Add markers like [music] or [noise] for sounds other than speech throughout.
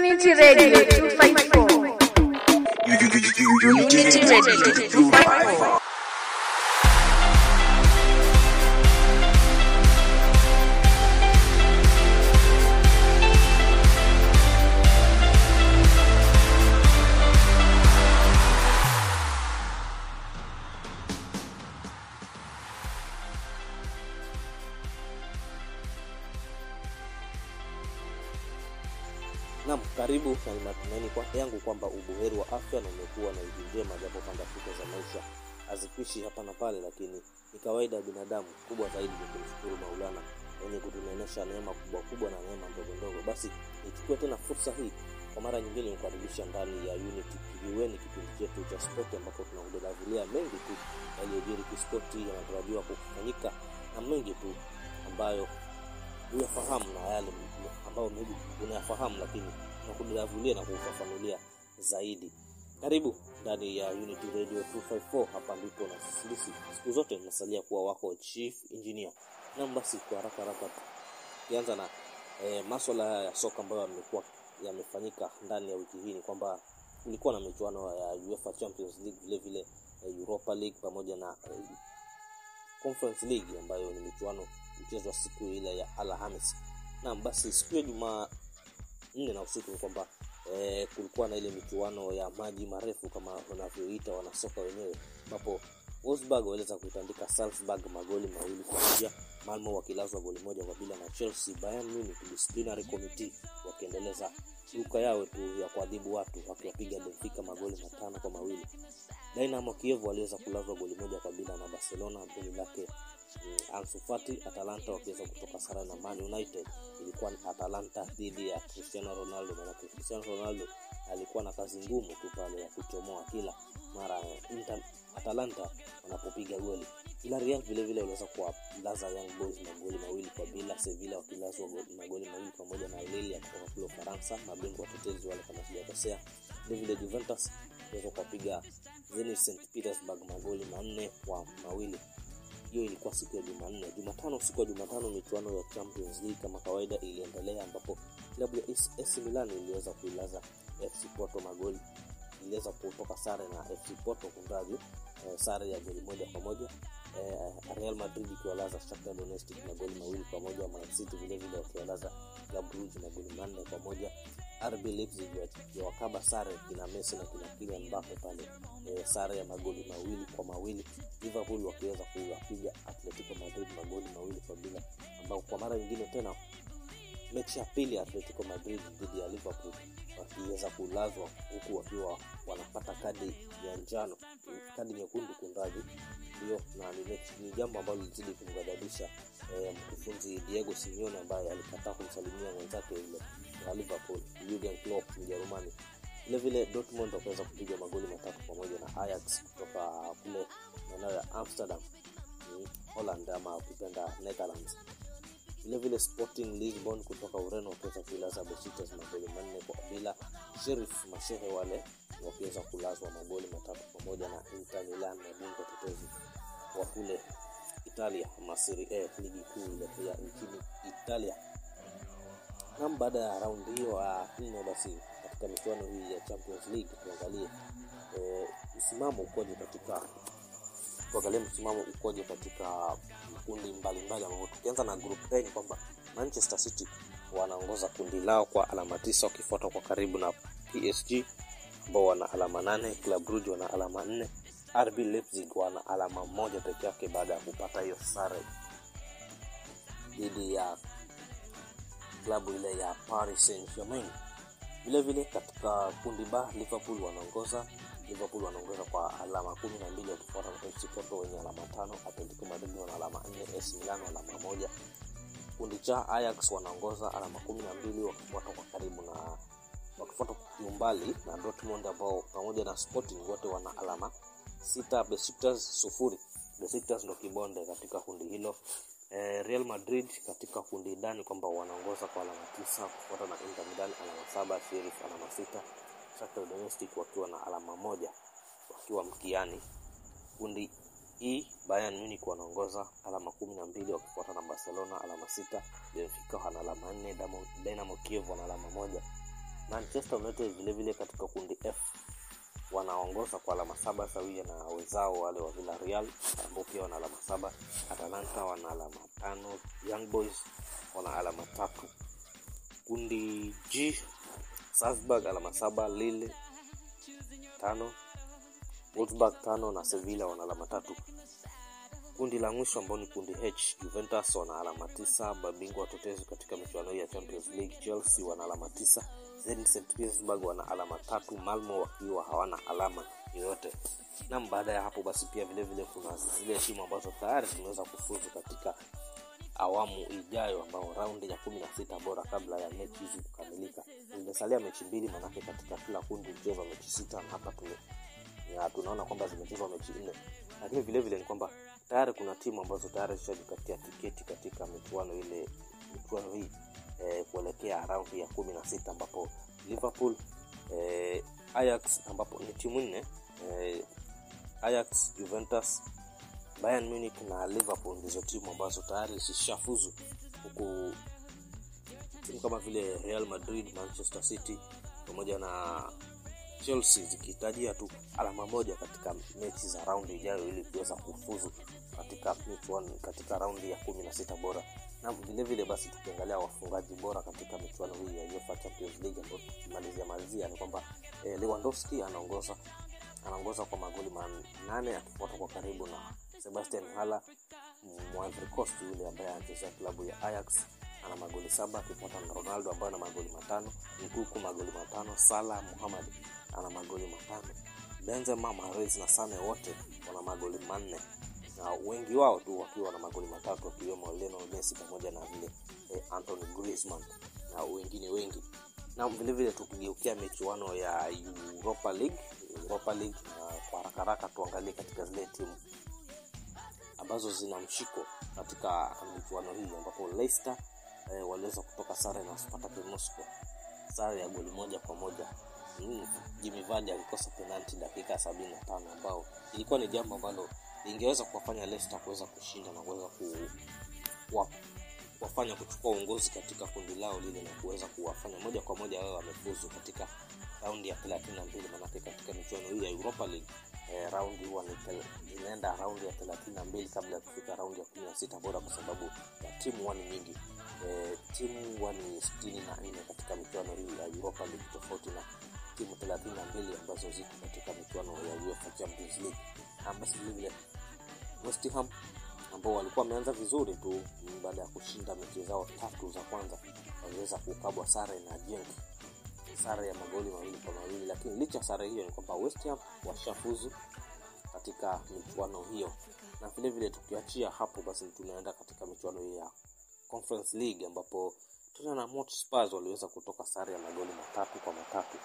Unity Radio 254. Unity Radio 254. Na ni matumaini kwa yangu kwamba ubuheri wa afya na umekuwa na wiki njema, japo pandasuka za maisha hazikwishi hapa na pale, lakini ni kawaida ya binadamu. Kubwa zaidi ni kumshukuru Maulana mwenye kutunenesha neema kubwa kubwa na neema ndogo ndogo. Basi nichukue tena fursa hii kwa mara nyingine nikukaribisha ndani ya Unity Kijiweni, kipindi chetu cha spoti, ambapo tunakudadavulia mengi tu yaliyojiri kispoti, yanatarajiwa kufanyika na mengi tu ambayo huyafahamu na yale ambayo maybe unayafahamu lakini nakudavulia na kufafanulia zaidi. Karibu ndani ya Unity Radio 254. Hapa ndipo na sisi siku zote tunasalia kuwa wako chief engineer. Na basi kwa haraka haraka tukianza na eh, maswala ya soka ambayo yamekuwa yamefanyika ndani ya wiki hii ni kwamba kulikuwa na michuano ya UEFA Champions League vile vile eh, Europa League pamoja na eh, Conference League ambayo ni michuano mchezo siku ile ya Alhamis. Naam, basi siku ya Jumaa nne na usiku ni kwamba e, kulikuwa na ile michuano ya maji marefu kama wanavyoita wanasoka wenyewe, ambapo Wolfsburg waliweza kuitandika Salzburg magoli mawili kwa moja, Malmo wakilazwa goli moja kwa bila na Chelsea. Bayern Munich disciplinary committee wakiendeleza duka yao tu ya kuadhibu watu wakiwapiga Benfica magoli matano kwa mawili. Dinamo Kiev waliweza kulazwa goli moja kwa bila na Barcelona. Goli lake mm, Ansu Fati. Atalanta wakiweza kutoka sare na Man United. Ilikuwa ni Atalanta dhidi ya Cristiano Ronaldo, Maana Cristiano Ronaldo alikuwa na kazi ngumu tu pale ya kuchomoa kila mara Inter, Atalanta wanapopiga goli. Villarreal vile vile waliweza kuwalaza Young Boys magoli mawili kwa bila. Sevilla wakilazwa magoli mawili pamoja na Lille kutoka kule Ufaransa, mabingwa watetezi wale kama sijakosea. Vile vile Juventus waliweza kuwapiga Zenit St Petersburg magoli manne kwa mawili. Hiyo ilikuwa siku ya Jumanne. Jumatano, siku ya Jumatano, michuano ya Champions League kama kawaida iliendelea, ambapo klabu ya AC Milan iliweza kuilaza FC Porto magoli iliweza kutoka sare na FC Porto kundaji eh, sare ya goli moja kwa moja eh, Real Madrid ikiwalaza Donetsk magoli mawili kwa moja Man City wakiwalaza Club Brugge magoli manne kwa moja RB Leipzig wakiwakaba sare kina Messi na kina Kylian Mbappe pale eh, sare ya magoli mawili kwa mawili. Liverpool wakiweza kuwapiga Atletico Madrid magoli mawili kwa bila ambao kwa mara nyingine tena mechi ya pili Atletico Madrid dhidi ya Liverpool wakiweza kulazwa huku wakiwa wanapata kadi ya njano, kadi nyekundu kundaji hiyo, na ni jambo ambalo lilizidi kumghadhabisha eh, mkufunzi Diego Simeone ambaye alikataa kumsalimia mwenzake yule wa Liverpool Jurgen Klopp Mjerumani. Vile Dortmund wakaweza kupiga magoli matatu pamoja na Ajax kutoka kule maeneo ya Amsterdam, ni Holland ama ukipenda Netherlands vile Sporting Lisbon kutoka Ureno wakiweza kuilaza Besiktas magoli manne kwa bila. Sheriff mashehe wale wakiweza kulazwa magoli matatu pamoja na Inter Milan, mabingwa tetezi wa kule Italia, Serie A, ligi kuu ile ya nchini Italia. Nam, baada ya raundi hiyo ya nne, basi katika michuano hii ya Champions League tuangalie msimamo e, ukoje katika tuangalie msimamo ukoje katika makundi mbalimbali ambapo tukianza na group A ni kwamba Manchester City wanaongoza kundi lao kwa alama tisa wakifuatwa kwa karibu na PSG ambao wana alama nane, Club Brugge wana alama nne, RB Leipzig wana alama moja peke yake baada ya kupata hiyo sare dhidi ya klabu ile ya Paris Saint-Germain. Vile vile katika kundi ba Liverpool wanaongoza Liverpool wanaongoza kwa alama kumi na mbili wakifuata na FC wenye alama tano, Atletico Madrid wana alama nne, AC Milan alama moja. Kundi cha Ajax wanaongoza alama kumi na mbili wakifuata kwa karibu na wakifuata kiumbali na Dortmund ambao pamoja na Sporting wote wana alama sita. Besiktas sufuri. Besiktas ndo kibonde katika kundi hilo. Eh, Real Madrid katika kundi dani kwamba wanaongoza kwa alama tisa kufuata na Inter Milan alama saba, Sheriff alama sita, Shakhtar Donetsk wakiwa na alama moja wakiwa mkiani. Kundi E, Bayern Munich wanaongoza alama kumi na mbili wakifuata na Barcelona alama sita, Benfica wana alama nne, Dynamo Kiev wana alama moja Manchester United vile vile katika kundi F wanaongoza kwa alama saba sawia na wenzao wale wa Villarreal ambao pia wana alama saba. Atalanta wana alama tano. Young Boys wana alama tatu. Kundi G Salzburg alama saba, Lille tano, Wolfsburg tano na Sevilla wana alama tatu. Kundi la mwisho ambao ni kundi H, Juventus wana alama tisa, mabingwa watetezi katika michuano hii ya Champions League. Chelsea wana alama tisa, St Petersburg wana alama tatu, Malmo wakiwa hawana alama yoyote. Na baada ya hapo basi pia vile vile kuna zile timu ambazo tayari zimeweza kufuzu katika awamu ijayo ambao raundi ya kumi na sita bora kabla ya mechi hizi kukamilika. Zimesalia mechi mbili, manake katika kila kundi mchezo mechi sita, na hapa tume na tunaona kwamba zimechezwa mechi nne, lakini vile vile ni kwamba tayari kuna timu ambazo tayari zishajipatia tiketi katika michuano ile michuano hii eh, kuelekea raundi ya kumi na sita ambapo Liverpool eh, Ajax ambapo ni timu nne eh, Ajax, Juventus, Bayern Munich na Liverpool ndizo timu ambazo tayari zishafuzu, huku timu kama vile Real Madrid, Manchester City pamoja na Chelsea zikihitajia tu alama moja katika mechi za raundi ijayo ili kuweza kufuzu katika katika raundi ya kumi na sita bora. Na vile vile basi tukiangalia wafungaji bora katika michuano hii ya UEFA Champions League ambayo tumalizia mazia ni kwamba eh, Lewandowski anaongoza anaongoza kwa magoli manane akifuatwa kwa karibu na Sebastian Haller Ivory Coast yule ambaye anachezea klabu ya Ajax ana magoli saba akifuatwa na Ronaldo ambaye ana magoli matano, Nkuku magoli matano, Salah Muhammad ana magoli matano, Benzema, Mahrez na Sane wote wana magoli manne na wengi wao tu wakiwa na magoli matatu akiwemo Lionel Messi pamoja na vile eh, Anthony Griezmann na wengine wengi. Na vile vile tukigeukia michuano ya Europa League, Europa League na kwa haraka haraka tuangalie katika zile timu ambazo zina mshiko katika michuano hii ambapo Leicester eh, waliweza kutoka sare na Spartak Moscow sare ya goli moja kwa moja. Mm, Jimmy Vardy alikosa penalti dakika sabini na tano ambao ilikuwa ni jambo ambalo lingeweza kuwafanya Leicester kuweza kushinda na kuweza ku, kuwa, kuwafanya kuchukua uongozi katika kundi lao lile na kuweza kuwafanya moja kwa moja wao wamefuzu katika raundi ya thelathini na mbili manake katika michuano hii ya Europa League eh, raundi huwa inaenda raundi ya thelathini na mbili kabla ya kufika raundi ya kumi na sita bora kwa sababu ya timu huwa nyingi. Eh, timu huwa ni sitini na nne katika michuano hii ya Europa League tofauti na timu thelathini na mbili ambazo ziko katika michuano ya UEFA Champions League. Ambazo vile West Ham ambao walikuwa wameanza vizuri tu baada ya kushinda mechi zao tatu za kwanza. Waliweza kukabwa sare na Genk. Sare ya magoli mawili kwa mawili lakini licha ya sare hiyo ni kwamba West Ham washafuzu katika michuano hiyo. Na vile vile tukiachia hapo basi tunaenda katika michuano hiyo ya Conference League ambapo Tottenham Hotspur waliweza kutoka sare ya magoli matatu kwa matatu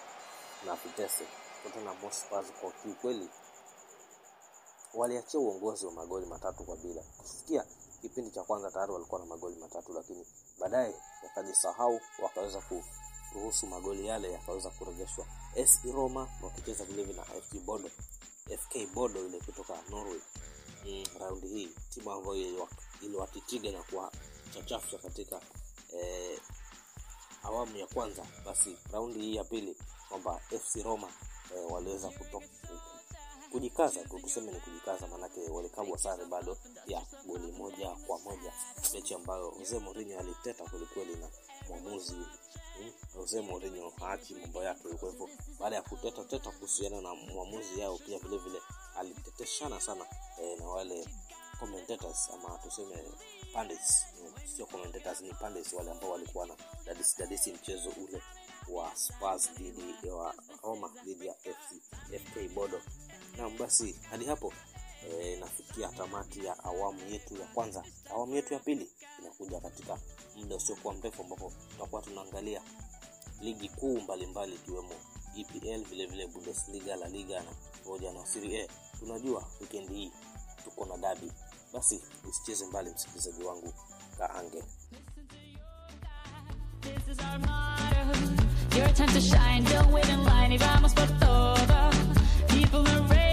na Vitesse. Tottenham Hotspur kwa kiukweli waliachia uongozi wa magoli matatu kwa bila. Kufikia kipindi cha kwanza tayari walikuwa na magoli matatu, lakini baadaye wakajisahau, wakaweza kuruhusu magoli yale yakaweza kurejeshwa. AS Roma wakicheza vile vile na FK Bodo, FK Bodo ile kutoka Norway. Mm, raundi hii timu ambayo iliwa- iliwatitiga na kuwachachafya katika eh, awamu ya kwanza, basi raundi hii ya pili kwamba FC Roma eh, waliweza kutoka kujikaza tu, tuseme ni kujikaza, maanake walikabwa sare bado ya goli moja kwa moja, mechi ambayo Jose Mourinho aliteta kwelikweli na mwamuzi mm, Jose Mourinho mambo yake. Kwa hivyo baada ya kuteta teta kuhusiana na mwamuzi yao, pia vile vile aliteteshana sana eh, na wale commentators ama tuseme pundits, mm, sio commentators, ni pundits wale ambao walikuwa na dadisi dadisi mchezo ule wa Spurs dhidi ya Roma dhidi ya FC, FK Bodo. Naam, basi hadi hapo e, nafikia tamati ya awamu yetu ya kwanza. Awamu yetu ya pili inakuja katika muda usiokuwa mrefu, ambapo tutakuwa tunaangalia ligi kuu mbalimbali ikiwemo EPL, vile Bundesliga, La Liga na pamoja na Serie. Tunajua weekend hii tuko na dabi, basi usicheze mbali, msikilizaji wangu, kaange. People are their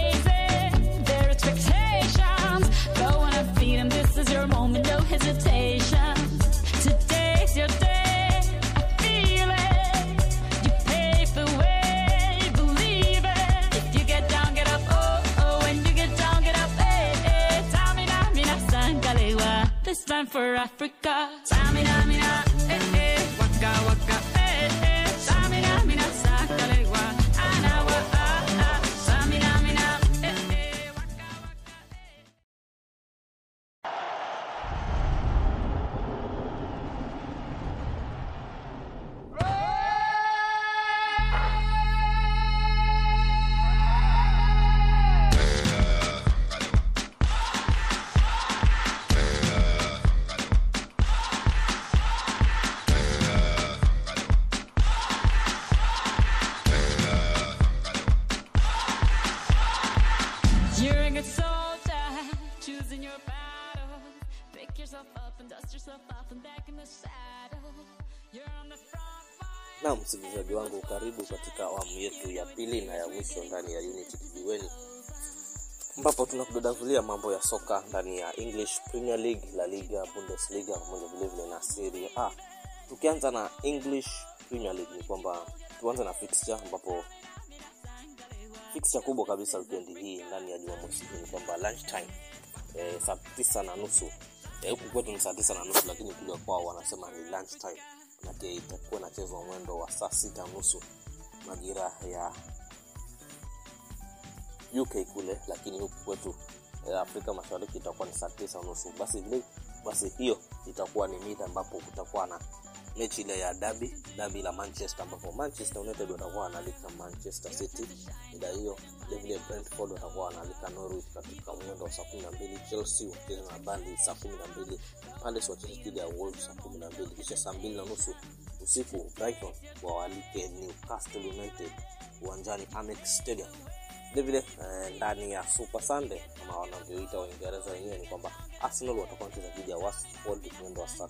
expectations. Go on and feed them. This is your moment, no hesitation. Today's your day. I feel it. You pave the way. Believe it. If you get down, get up. Oh, oh. When you get down, get up. Hey, hey. Tamina, mina, sangalewa. This land for Africa. Tamina. Na msikilizaji wangu karibu katika awamu yetu ya pili na ya mwisho ndani ya unity kijiweni ambapo tunakudadavulia mambo ya soka ndani ya english premier league la liga bundesliga pamoja vilevile na serie a. Tukianza na english premier league ni kwamba tuanze na fixture ambapo fixture kubwa kabisa wikendi hii ndani ya jumamosi ni kwamba lunchtime eh, saa tisa na nusu. Eh, huku kwetu ni saa tisa na nusu lakini kule kwao wanasema ni lunchtime manake itakuwa inachezwa mwendo wa saa sita nusu majira ya uk kule lakini huku kwetu eh, afrika mashariki itakuwa ni saa tisa nusu. Basi basi hiyo itakuwa ni mida ambapo kutakuwa na mechi ile ya dabi dabi la manchester ambapo manchester united watakuwa wanaalika manchester city. Mida hiyo vilevile brentford watakuwa wanaalika norwich katika mwendo wa saa kumi na mbili chelsea wakicheza na bali saa kumi na mbili palace wacheza dhidi ya wolves saa kumi na mbili kisha saa mbili na nusu usiku brighton wawalike newcastle united uwanjani amex stadium. Vilevile eh, ndani ya super sunday kama wanavyoita waingereza wenyewe ni kwamba arsenal watakuwa wanacheza dhidi ya watford mwendo wa saa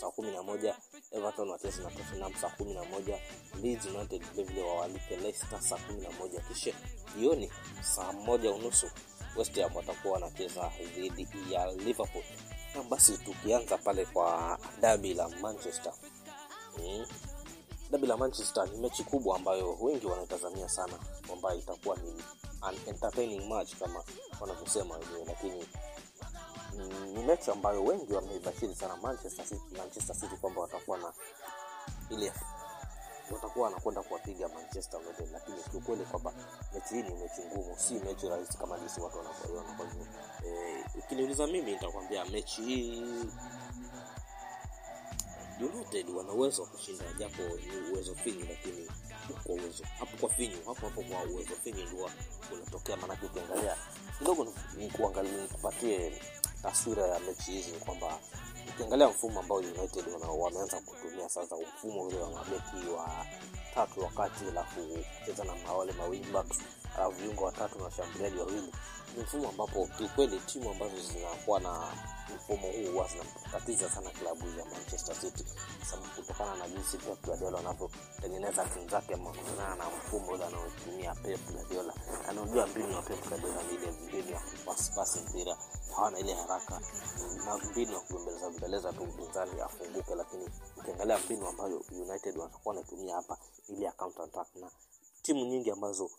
saa kumi na moja everton wacheza na tottenham saa kumi na moja leeds united vilevile wawalike leicester saa kumi na moja kisha. Jioni saa moja unusu west ham watakuwa wanacheza dhidi ya liverpool. Na basi tukianza pale kwa dabi la manchester. Hmm. dabi la manchester ni mechi kubwa ambayo wengi wanaitazamia sana. Kwamba itakuwa ni an entertaining match kama wanavyosema wenyewe lakini ni mechi ambayo wengi wameibashiri sana manchester city, manchester city kwamba watakuwa na ile watakuwa wanakwenda kuwapiga manchester united lakini kiukweli kwamba mechi hii ni mechi ngumu si mechi rahisi kama jinsi watu wanavyoiona kwa hivyo. Eh, ukiniuliza mimi nitakwambia mechi hii united wana uwezo wa kushinda japo ni uwezo finyu lakini kwa uwezo hapo kwa finyu hapo hapo kwa uwezo finyu ndio unatokea maanake ukiangalia kidogo ni- kuangalia nikupatie taswira ya mechi hizi ni kwamba ukiangalia mfumo ambao united wameanza kutumia sasa mfumo ule wa mabeki wa tatu wakati alafu kucheza na mawale mawili alafu viungo watatu na washambuliaji wawili. Ni mfumo ambapo kiukweli timu ambazo zinakuwa na mfumo huu huwa zinatatiza sana klabu ya manchester city. Sababu kutokana na jinsi pep guardiola anavyotengeneza timu zake ama na mfumo ule anaotumia pep guardiola. Anajua mbinu ya pep guardiola ni ile mbinu ya kupasipasi mpira. Hawana ile haraka. Na mbinu ya kubembeleza bembeleza tu mpinzani afunguke lakini ukiangalia mbinu ambayo united watakuwa wanatumia hapa ile ya counter attack na timu nyingi ambazo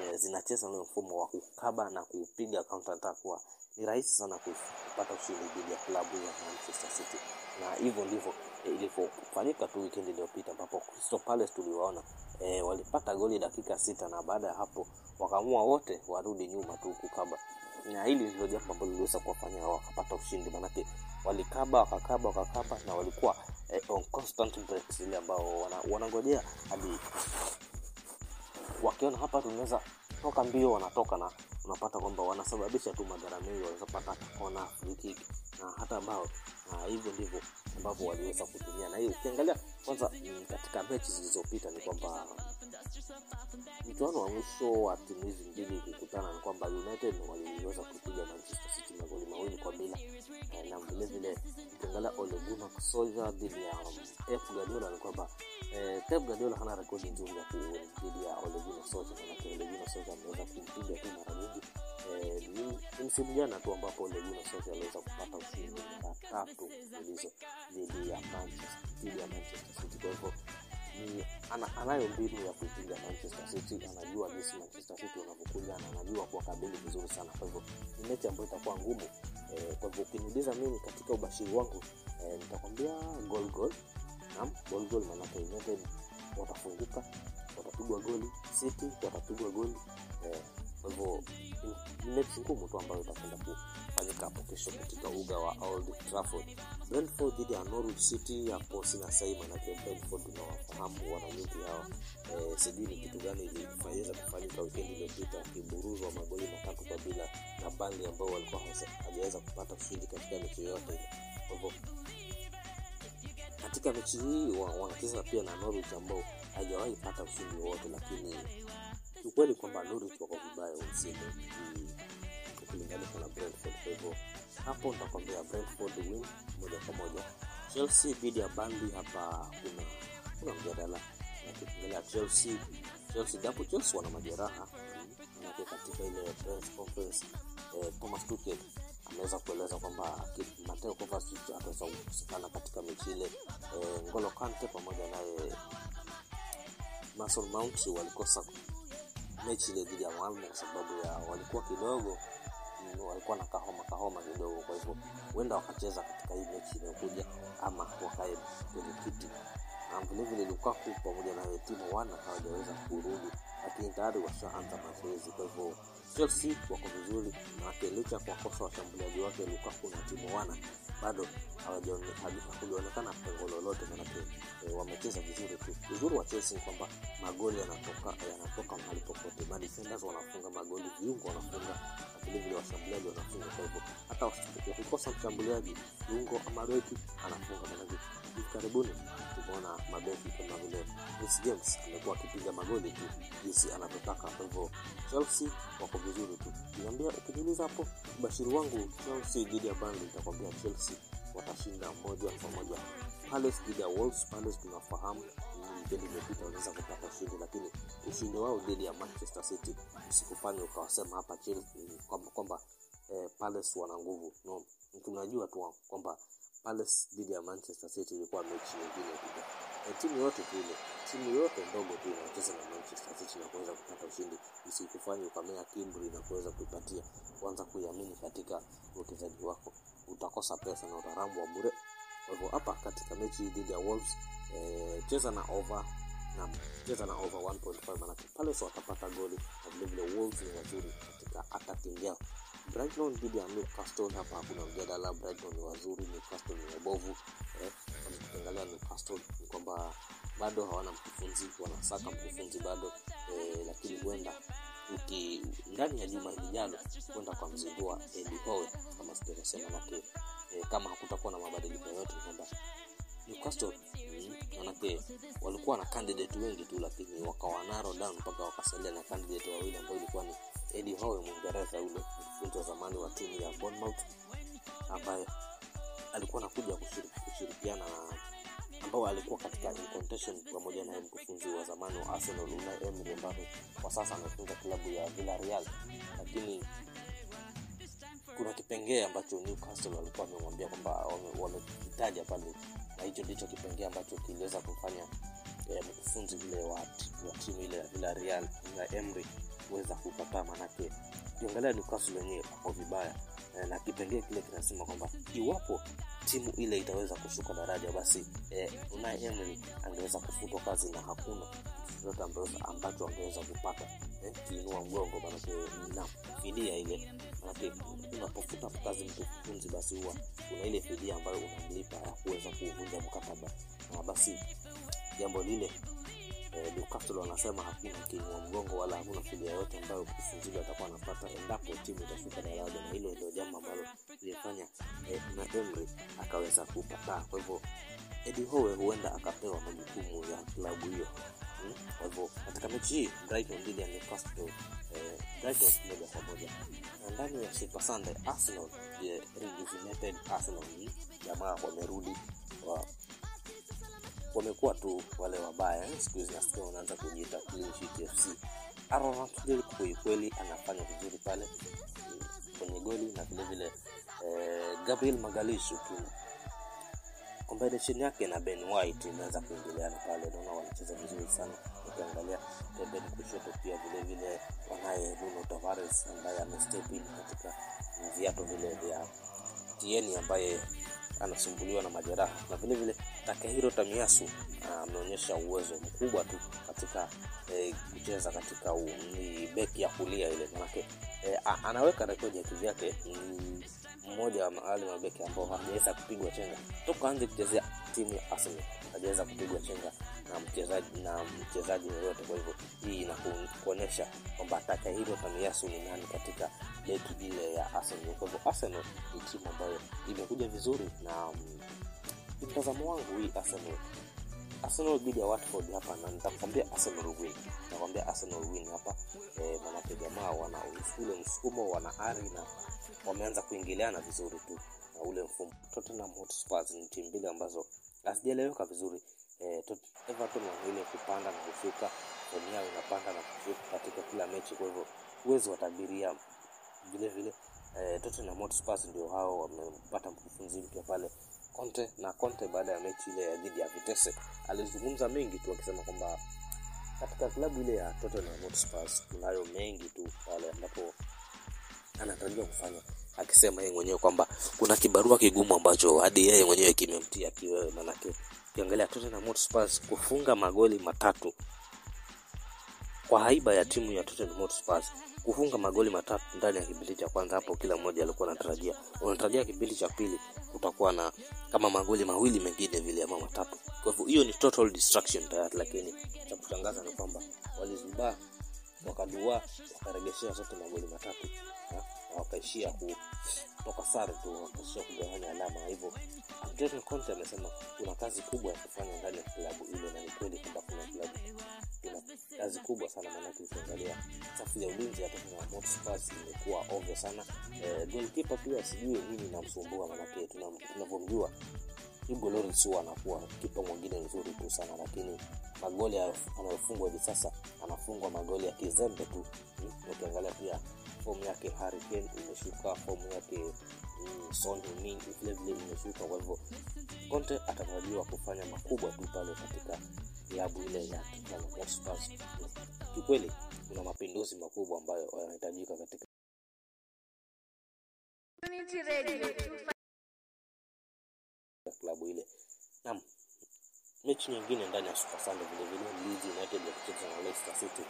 eh, zinacheza ule mfumo wa kukaba na kupiga counter attack kwa ni rahisi sana kupata ushindi dhidi ya klabu ya Manchester City, na hivyo ndivyo eh, ilivyofanyika tu weekend iliyopita ambapo Crystal Palace tuliwaona eh, walipata goli dakika sita na baada ya hapo wakaamua wote warudi nyuma tu kukaba, na hili ndilo jambo ambalo liliweza kuwafanya wakapata ushindi, manake walikaba wakakaba wakakaba na walikuwa eh, on constant breaks ile ambao wana, hadi wakiona hapa tunaweza toka mbio wanatoka na unapata kwamba wanasababisha tu madhara mengi wanawezapata kona kick na hata ambao, hivyo ndivyo ambavyo waliweza kutumia. Na hii ukiangalia kwanza mm, katika mechi zilizopita ni kwamba mchuano wa mwisho wa timu hizi mbili kukutana ni kwamba united waliweza kupiga manchester city magoli mawili kwa bila. Eh, na vilevile ukiangalia Ole Gunnar Solskjaer dhidi ya Pep Guardiola ni kwamba eh, Pep Guardiola hana rekodi nzuri ya dhidi ya Ole Gunnar Solskjaer na Ole Gunnar Solskjaer ameweza kumpiga tu mara nyingi eh, msimu jana tu ambapo Ole Gunnar Solskjaer aliweza kupata ushindi mara tatu mfululizo dhidi ya Manchester dhidi ya Manchester City kwa hivyo ana, anayo mbinu ya kuipiga Manchester City, anajua jinsi Manchester City wanavyokuja na anajua kuwakabili vizuri sana. Kwa hivyo ni mechi ambayo itakuwa ngumu eh, kwa hivyo ukiniuliza mimi katika ubashiri wangu e, nitakwambia gol gol naam gol gol maanake united watafunguka watapigwa goli. City watapigwa goli. Kwa hivyo mechi ngumu tu ambayo itakwenda kufanyika hapo kesho katika uga wa Old Trafford. Brentford dhidi ya Norwich City, hapo sina sai, manake Brentford tunawafahamu wananyuki hawa. E, sijui ni kitu gani iliweza kufanyika wikendi iliyopita, wakiburuzwa magoli matatu kwa bila na Burnley ambao walikuwa hawajaweza kupata ushindi katika mechi yoyote ile. Kwa hivyo katika mechi hii wanacheza pia na Norwich ambao hajawahi pata ushindi wowote, lakini kiukweli kwamba Norwich wako vibaya msimu ukilinganisha na Brentford. Kwa hivyo hapo nitakwambia Brentford win moja kwa moja. Chelsea dhidi ya Burnley, hapa kuna kuna mjadala na tukiangalia Chelsea Chelsea japo Chelsea wana majeraha manake katika ile press conference eh, Thomas Tuchel ameweza kueleza kwamba Mateo Kovacic ataweza kukosekana katika mechi ile. Eh, Ngolo Kante pamoja naye Mason Mount walikosa mechi ile dhidi ya Malmo kwa sababu ya walikuwa kidogo walikuwa na kahoma kahoma kidogo, kwa hivyo huenda wakacheza katika hii mechi inayokuja ama wakae kwenye kiti. Na vilevile Lukaku pamoja na Timo wana hawajaweza kurudi, lakini tayari washaanza mazoezi. Kwa hivyo Chelsea wako vizuri, manake licha ya kuwakosa washambuliaji wake Lukaku na Timo Werner bado hakujaonekana pengo lolote, manake e, wamecheza vizuri tu. Uzuri wa Chelsea ni kwamba magoli yanatoka yanatoka mahali popote, madefenders wanafunga magoli, viungo wanafunga na vilevile washambuliaji wanafunga. Kwa hivyo hata wakikosa mshambuliaji, viungo ama beki anafunga. Manake hivi karibuni tumeona mabeki kama vile Reece James amekuwa akipiga magoli tu jinsi anavyotaka. Kwa hivyo Chelsea wako vizuri tu. Niambia, ukiniuliza hapo ubashiri wangu Chelsea dhidi ya Burnley, nitakwambia Chelsea watashinda moja kwa moja. Palace dhidi ya Wolves, Palace tunafahamu wikendi iliyopita waliweza kupata ushindi, lakini ushindi wao dhidi ya Manchester City usikufanya ukawasema hapa Chelsea kwamba kwamba eh, Palace wana nguvu. No, tunajua tu kwamba Palace dhidi ya Manchester City ilikuwa mechi nyingine kubwa. E, timu yote ile, timu yote ndogo tu inacheza na Manchester City na kuweza kupata ushindi, isikufanye ukamea kimbri na kuweza kuipatia kwanza kuiamini katika uwekezaji wako, utakosa pesa na utarambwa bure. Kwa hivyo hapa katika mechi dhidi ya Wolves e, cheza na over na cheza na over 1.5 manake Palace watapata goli na vilevile Wolves ni wazuri katika attacking yao. Brighton dhidi ya Newcastle, hapa hakuna mjadala. Brighton ni wazuri, Newcastle ni wabovu. Eh, Newcastle ni kwamba bado hawana mkufunzi, wanasaka mkufunzi bado eh, lakini huenda uki ndani ya juma lijalo kwenda kwa mzindua Eddie Howe kama sitasema, manake eh, kama hakutakuwa na mabadiliko yoyote kwamba Newcastle mm, manake walikuwa na candidate wengi tu, lakini wakawa narrow down mpaka wakasalia na candidate wawili ambao ilikuwa ni Eddie Howe Mwingereza, yule mkufunzi wa zamani wa timu ya Bournemouth ambaye alikuwa anakuja kushiriki, kushirikiana na ambao alikuwa katika contention pamoja na mkufunzi wa zamani wa Arsenal Unai Emery ambaye kwa sasa amefunza klabu ya Villarreal, lakini kuna kipengee ambacho Newcastle walikuwa wamemwambia kwamba wame- wamekitaja pale, na hicho ndicho kipengee ambacho kiliweza kufanya eh, mkufunzi yule wa timu ile ya Villarreal Unai Emery kuweza kukataa, manake ukiangalia Newcastle wenyewe wako vibaya e, na kipengee kile kinasema kwamba iwapo timu ile itaweza kushuka daraja basi eh, Unai Emery angeweza kufutwa kazi na hakuna chochote ambacho- ambacho angeweza kupata eh, kiinua mgongo, manake na fidia ile, manake unapofuta kazi mtu mfunzi, basi huwa kuna ile fidia ambayo unamlipa ya kuweza kuvunja mkataba, na basi jambo lile eh, Newcastle wanasema hakuna timu wa mgongo wala hakuna fidia yoyote ambayo mkufunzi atakuwa anapata endapo timu itafika daraja, na hilo ndio jambo ambalo lilifanya eh, na Emery akaweza kukataa. Kwa hivyo Eddie Howe huenda akapewa majukumu ya klabu hiyo. Mm, Kwa hivyo katika mechi hii Brighton dhidi ya Newcastle eh, Brighton moja kwa moja, na ndani ya Super Sunday Arsenal yeah, rejuvenated Arsenal, jamaa wamerudi wa wamekuwa tu wale wabaya siku hizi nasikia wanaanza kujiita clean sheet FC. Aaron Ramsdale kweli kweli anafanya vizuri pale mm, kwenye goli na vile vile eh, Gabriel Magalhaes combination yake na Ben White inaweza kuingiliana pale, naona wanacheza vizuri sana. Ukiangalia pembeni kushoto pia vile vile wanaye Bruno Tavares ambaye amestep in katika viatu vile vya Tieni ambaye anasumbuliwa na majeraha na vile vile Takehiro Tamiyasu ameonyesha uwezo mkubwa tu katika e, kucheza katika ni beki ya kulia ile manake e, anaweka rekodi ya kivyake mmoja wa wale mabeki ambao hajaweza kupigwa chenga toka anze kuchezea timu ya Arsenal hajaweza kupigwa chenga na mchezaji na mchezaji yoyote. Kwa hivyo hii inakuonyesha kwamba Takehiro Tamiyasu ni nani katika beki ile ya Arsenal. Kwa hivyo Arsenal ni timu ambayo imekuja vizuri na mtazamo wangu hii Arsenal Arsenal dhidi ya Watford hapa, na nitakwambia Arsenal win, nitakwambia Arsenal win hapa e, manake jamaa wana ule msukumo, wana ari na wameanza kuingiliana vizuri tu na ule mfumo. Tottenham Hotspur ni timu mbili ambazo hazijaeleweka vizuri. E, Everton wanaile kupanda na kushuka, yao inapanda na kushuka katika kila mechi, kwa hivyo huwezi watabiria vile vile E, Tottenham Hotspur ndio hao wamepata mkufunzi mpya pale Conte, na Conte baada ya mechi ile ya dhidi ya Vitesse alizungumza mengi tu akisema kwamba katika klabu ile ya Tottenham Hotspur kunayo mengi tu pale ambapo anatarajiwa kufanya, akisema yeye mwenyewe kwamba kuna kibarua kigumu ambacho hadi yeye mwenyewe kimemtia kiwewe, manake ukiangalia Tottenham Hotspur kufunga magoli matatu kwa haiba ya timu ya Tottenham Hotspur kufunga magoli matatu ndani ya kipindi cha kwanza, hapo kila mmoja alikuwa anatarajia. Unatarajia kipindi cha pili utakuwa na kama magoli mawili mengine vile ama matatu. Kwa hivyo hiyo ni total distraction tayari, lakini cha kushangaza ni kwamba walizubaa, wakadua, wakaregeshea zote magoli matatu wakaishia kutoka sare tu, wakaishia kugawanya alama. Hivyo Antonio Conte amesema kuna kazi kubwa ya kufanya ndani ya klabu ile, na ni kweli kwamba kuna klabu kuna kazi kubwa sana, maanake ukiangalia safu ya ulinzi ya Tottenham Hotspurs imekuwa ovyo sana. E, goalkeeper pia sijui nini inamsumbua, maanake tunavyomjua Hugo Lloris huwa anakuwa kipa mwingine nzuri tu sana, lakini magoli anayofungwa hivi sasa anafungwa magoli ya kizembe tu. Mm, Ukiangalia pia fomu yake Harry imeshuka, fomu yake mm, Son imeshuka. Kwa hivyo Conte atatarajiwa kufanya makubwa tu pale katika klabu ile ya Tottenham Hotspur. Kikweli kuna mapinduzi makubwa ambayo yanahitajika katika 25 klabu ile. Naam, mechi nyingine ndani ya Super Sunday vile vile Leeds United wakicheza na Leicester City.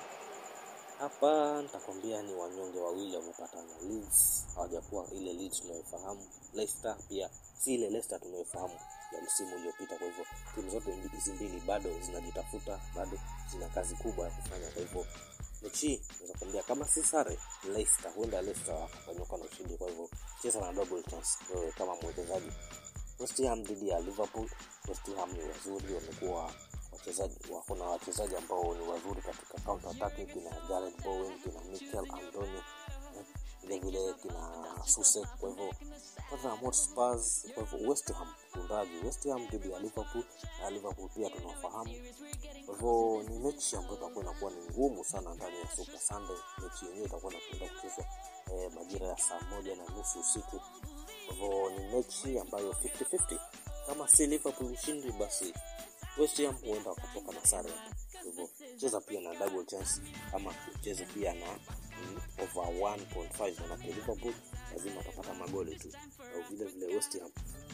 Hapa nitakwambia ni wanyonge wawili wamepatana. Leeds hawajakuwa ile Leeds tunayofahamu, Leicester pia si ile Leicester tunayofahamu ya msimu uliopita. Kwa hivyo timu zote hizi mbili bado zinajitafuta, bado zina kazi kubwa ya kufanya. Kwa hivyo mechi naweza kuambia kama si sare, Leicester huenda Leicester wakafanyuka na ushindi. Kwa hivyo cheza na double chance kama mwekezaji. West dhidi ya Liverpool. West ni wazuri, wamekuwa wachezaji wako wachezaji ambao ni wazuri katika counter attacking, kina Jared Bowen, kina Mikel Antonio eh, vile vile kina Suse. Kwa hivyo Tottenham kwa hivyo West Ham kundaji dhidi ya Liverpool na Liverpool pia tunawafahamu. Kwa hivyo ni mechi ambayo itakuwa inakuwa ni ngumu sana ndani ya Super Sunday. Mechi yenyewe itakuwa inakwenda kuchezwa eh, majira ya saa moja na nusu usiku. Hivyo ni mechi ambayo 50-50. Kama si Liverpool ushindi, basi West Ham huenda wakatoka na sare. Hivyo cheza pia na double chance, ama cheza pia na over 1.5 manake Liverpool lazima atapata magoli tu, au vile vile West Ham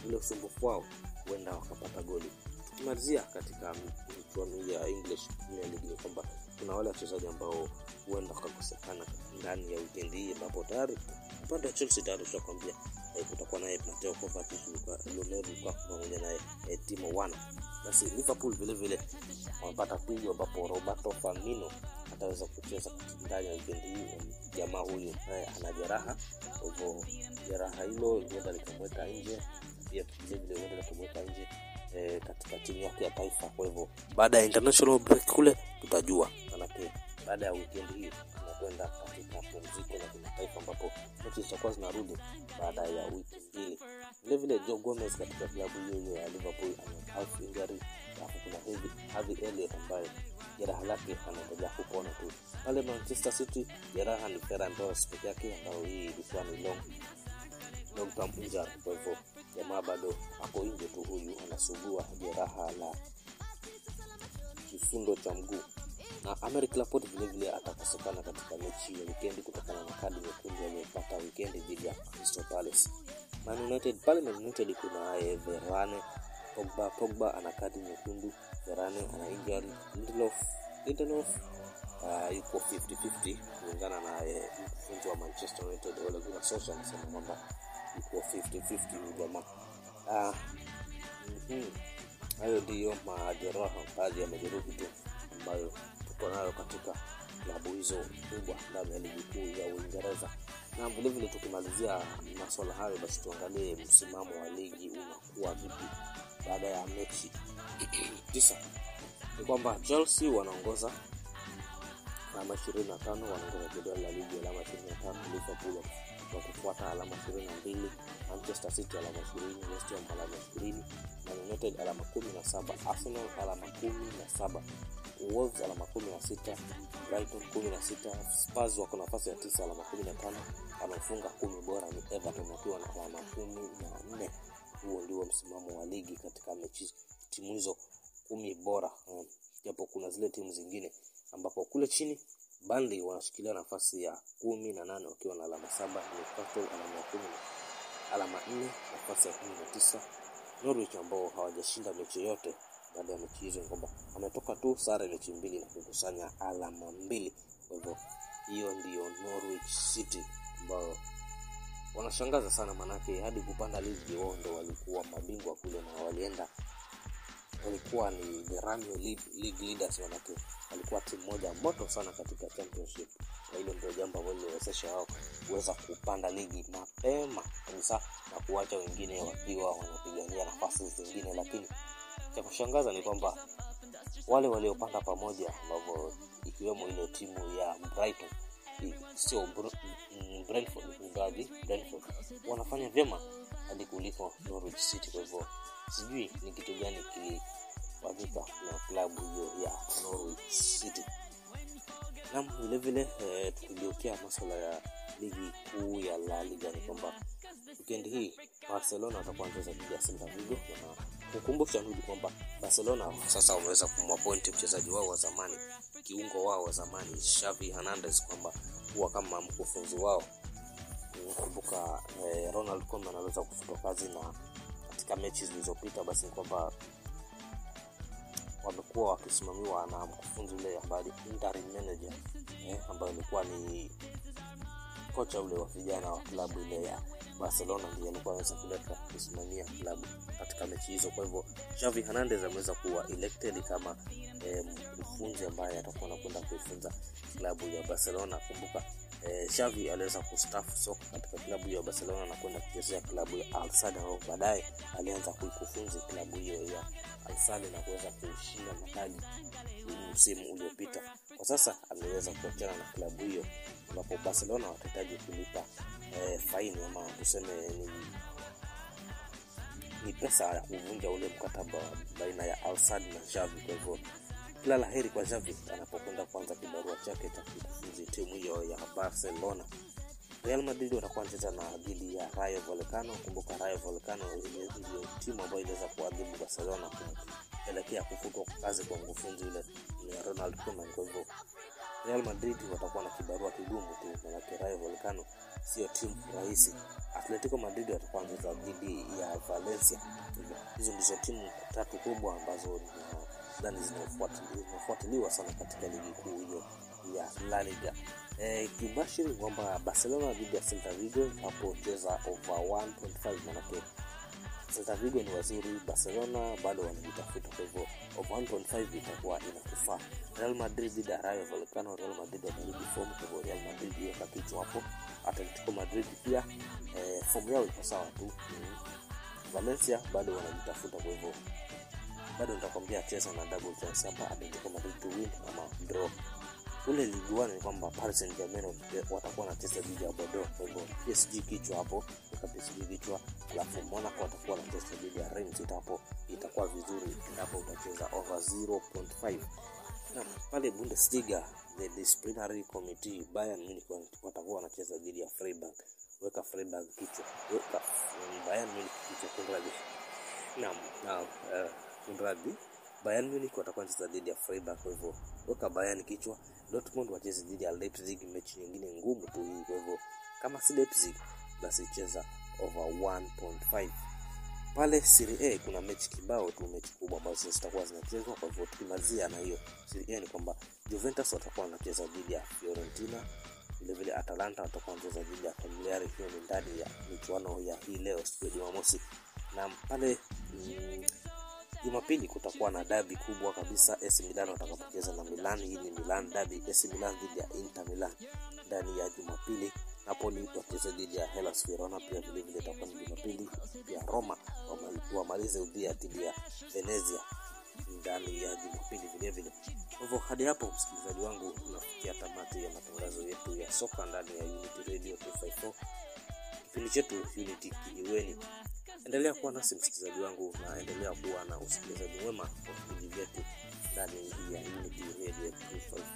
ule usumbufu wao huenda wakapata goli. Tukimalizia katika michuano ya English Premier League kwamba kuna wale wachezaji ambao huenda wakakosekana ndani ya wikendi hii, ambapo tayari upande wa Chelsea tayari tutakwambia kutakuwa naye Mateo Kovacic, Romelu Lukaku pamoja naye eh, Timo Werner. Basi Liverpool vile vile wamepata pigo ambapo Roberto Firmino ataweza kucheza ndani ya wikendi hii. Jamaa huyu naye ana jeraha, hivyo jeraha hilo huenda likamweka nje, pia vile vile huenda likamweka nje e, katika timu yake ya taifa. Kwa hivyo baada ya international break kule tutajua, manake baada ya wikendi hii tunakwenda katika pumziko la kimataifa ambapo mechi zitakuwa zinarudi baada ya wiki mbili. Vile vile Joe Gomez katika klabu hiyo ya Liverpool calf injury, alafu kuna Harvey Elliott ambaye jeraha lake anaendelea kupona tu. Pale Manchester City jeraha ni Ferran Torres peke yake, ambayo hii ilikuwa ni long long term injury. Kwa hivyo jamaa bado ako nje tu, huyu anasugua jeraha la kifundo cha mguu na Americ Laporte vile vile atakosekana katika mechi ya wikendi kutokana na kadi nyekundu aliyopata wikendi dhidi ya Crystal Palace. Man United pale Man United kuna aye Verane Pogba Pogba ana kadi nyekundu Verane ana injury Lindelof Lindelof uh, yuko 50-50 kulingana na eh, mkufunzi wa Manchester United Ole Gunnar Solskjaer anasema kwamba yuko 50-50 huyu jamaa Ah, mhm. hayo ndiyo majeraha baadhi ya majeruhi tu ambayo tuko nayo katika klabu hizo kubwa ndani ya ligi kuu ya Uingereza. Na vilevile tukimalizia masuala hayo, basi tuangalie msimamo wa ligi unakuwa vipi baada ya mechi [clears throat] tisa. Ni kwamba Chelsea wanaongoza alama ishirini na tano wanaongoza jedwali la ligi alama ishirini na tano kufuata alama ishirini na mbili Manchester City alama ishirini West Ham alama ishirini Man United alama kumi na saba Arsenal alama kumi na saba Wolves alama kumi na sita Brighton kumi na sita Spurs wako nafasi ya 9 alama kumi na tano wanaofunga kumi bora ni Everton wakiwa na alama kumi na nne. Huo ndio msimamo wa ligi katika mechi timu hizo kumi bora um, japo kuna zile timu zingine ambapo kule chini Burnley wanashikilia nafasi ya kumi na nane wakiwa na alama saba Newcastle alama kumi alama nne nafasi ya kumi na tisa. Norwich ambao hawajashinda mechi yote baada ya mechi hizo kwamba wametoka tu sare mechi mbili na kukusanya alama mbili. Kwa hivyo hiyo ndiyo Norwich City ambao wanashangaza sana manake hadi kupanda ligi wao ndo walikuwa mabingwa kule na walienda walikuwa ni the Ramio league, league leaders manake walikuwa timu moja moto sana katika championship. Na hilo ndio jambo ambalo liliwezesha wao kuweza kupanda ligi mapema kabisa na kuwacha wengine wakiwa wanapigania nafasi zingine. Lakini cha kushangaza ni kwamba wale waliopanda pamoja ambavyo ikiwemo ile timu ya Brighton sio Br- Brentford mgaji Brentford wanafanya vyema hadi kuliko Norwich City. Kwa hivyo sijui ni kitu gani kilifanyika na klabu hiyo ya Norwich City. Nam vilevile eh, tukigeukia masuala ya ligi kuu ya La Liga ni kwamba wikendi hii Barcelona watakuwa wanacheza dhidi ya Celta Vigo. Na kukumbusha ndugu kwamba Barcelona sasa wameweza kumwapointi mchezaji wao wa zamani kiungo wao wa zamani Xavi Hernandez kwamba kuwa kama mkufunzi wao. Kumbuka eh, Ronald Koeman anaweza kufutwa kazi na katika mechi zilizopita basi ni kwamba wamekuwa wakisimamiwa na mkufunzi ule ambaye interim manager eh, ambayo ilikuwa ni kocha ule wa vijana wa klabu ile ya Barcelona ndiye alikuwa anaweza kuleta kusimamia klabu katika mechi hizo. Kwa hivyo Xavi Hernandez ameweza kuwa elected kama eh, mkufunzi ambaye atakuwa anakwenda kuifunza klabu ya Barcelona. Kumbuka eh, Xavi aliweza kustafu soka katika klabu ya Barcelona na kwenda kuchezea klabu ya Al Sadd ambapo baadaye alianza kuikufunzi klabu hiyo ya Al Sadd na kuweza kushinda mataji msimu uliopita. Kwa sasa ameweza kuachana na klabu hiyo ambapo Barcelona watahitaji kulipa eh, faini ama tuseme ni, ni pesa ya kuvunja ule mkataba baina ya Al Sadd na Xavi. Kwa hivyo kila la heri kwa Xavi anapokwenda kuanza kibarua chake cha kufunzi timu hiyo ya Barcelona. Real Madrid watakuwa wanacheza na dhidi ya Rayo Vallecano. Kumbuka Rayo Vallecano ndio timu ambayo iliweza kuadhibu Barcelona kuelekea kufutwa kazi kwa mkufunzi yule Ronald Koeman. Kwa hivyo Real Madrid watakuwa na kibarua kigumu tu, manake Rayo Vallecano sio timu rahisi. Atletico Madrid watakuwa wanacheza dhidi ya Valencia. Hizo ndizo timu tatu kubwa ambazo zinafuatili- zinafuatiliwa sana katika ligi kuu hiyo ya La Liga. Eh, kibashiri kwamba Barcelona dhidi ya Celta Vigo hapo cheza over 1.5 manake Celta Vigo ni wazuri, Barcelona bado wanajitafuta, kwa hivyo over 1.5 itakuwa inakufaa. Real Madrid dhidi ya Rayo Vallecano, Real Madrid watarudi form, kwa hivyo Real Madrid iweka kichwa hapo. Atletico Madrid pia eh, form yao iko sawa tu mm. Valencia bado wanajitafuta, kwa hivyo bado nitakwambia cheza na double chance hapa, Atletico Madrid to win ama draw ule Ligue 1 ni kwamba Paris Saint-Germain watakuwa wanacheza dhidi ya Bordeaux. Kwa hivyo PSG kichwa hapo, weka PSG kichwa, alafu Monaco watakuwa wanacheza dhidi ya Rennes. Itapo itakuwa vizuri endapo utacheza over 0.5. Na pale Bundesliga, the disciplinary committee Bayern Munich watakuwa wanacheza dhidi ya Freiburg. Weka Freiburg kichwa, weka Bayern Munich kichwa, kunradhi. Naam, naam, eh, kunradhi. Bayern Munich watakuwa wanacheza dhidi ya Freiburg, kwa hivyo weka Bayern kichwa. Dortmund wacheze dhidi ya Leipzig, mechi nyingine ngumu tu hii. Kwa hivyo kama si Leipzig, basi cheza over 1.5 pale Serie A kuna mechi kibao tu, mechi kubwa ambazo zitakuwa zinachezwa. Kwa hivyo tukimalizia na hiyo Serie A ni kwamba Juventus watakuwa wanacheza dhidi ya Fiorentina, vile vile Atalanta watakuwa wanacheza dhidi ya Cagliari. Hiyo ni ndani ya michuano ya hii leo siku ya Jumamosi, na pale mm, Jumapili kutakuwa na dabi kubwa kabisa, AC Milan watakapocheza na Milan. Hii ni Milan dabi, AC Milan dhidi ya Inter Milan ndani ya Jumapili. Napoli wacheze dhidi ya Hellas Verona, pia vile vile itakuwa ni Jumapili. Pia Roma wamalize udhia dhidi ya Venezia ndani ya Jumapili vile vile. Kwa hivyo hadi hapo, msikilizaji wangu, unafikia tamati ya matangazo yetu ya soka ndani ya Unity Radio 254 kipindi chetu Unity Kijiweni. Endelea kuwa nasi msikilizaji wangu, na endelea kuwa na usikilizaji mwema kwa vipindi vyetu ndani ya Unity Radio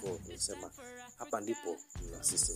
254. Tunasema hapa ndipo na sisi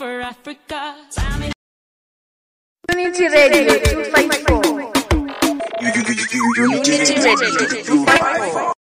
for Africa. Tamina. Unity Radio 254. Unity Radio 254.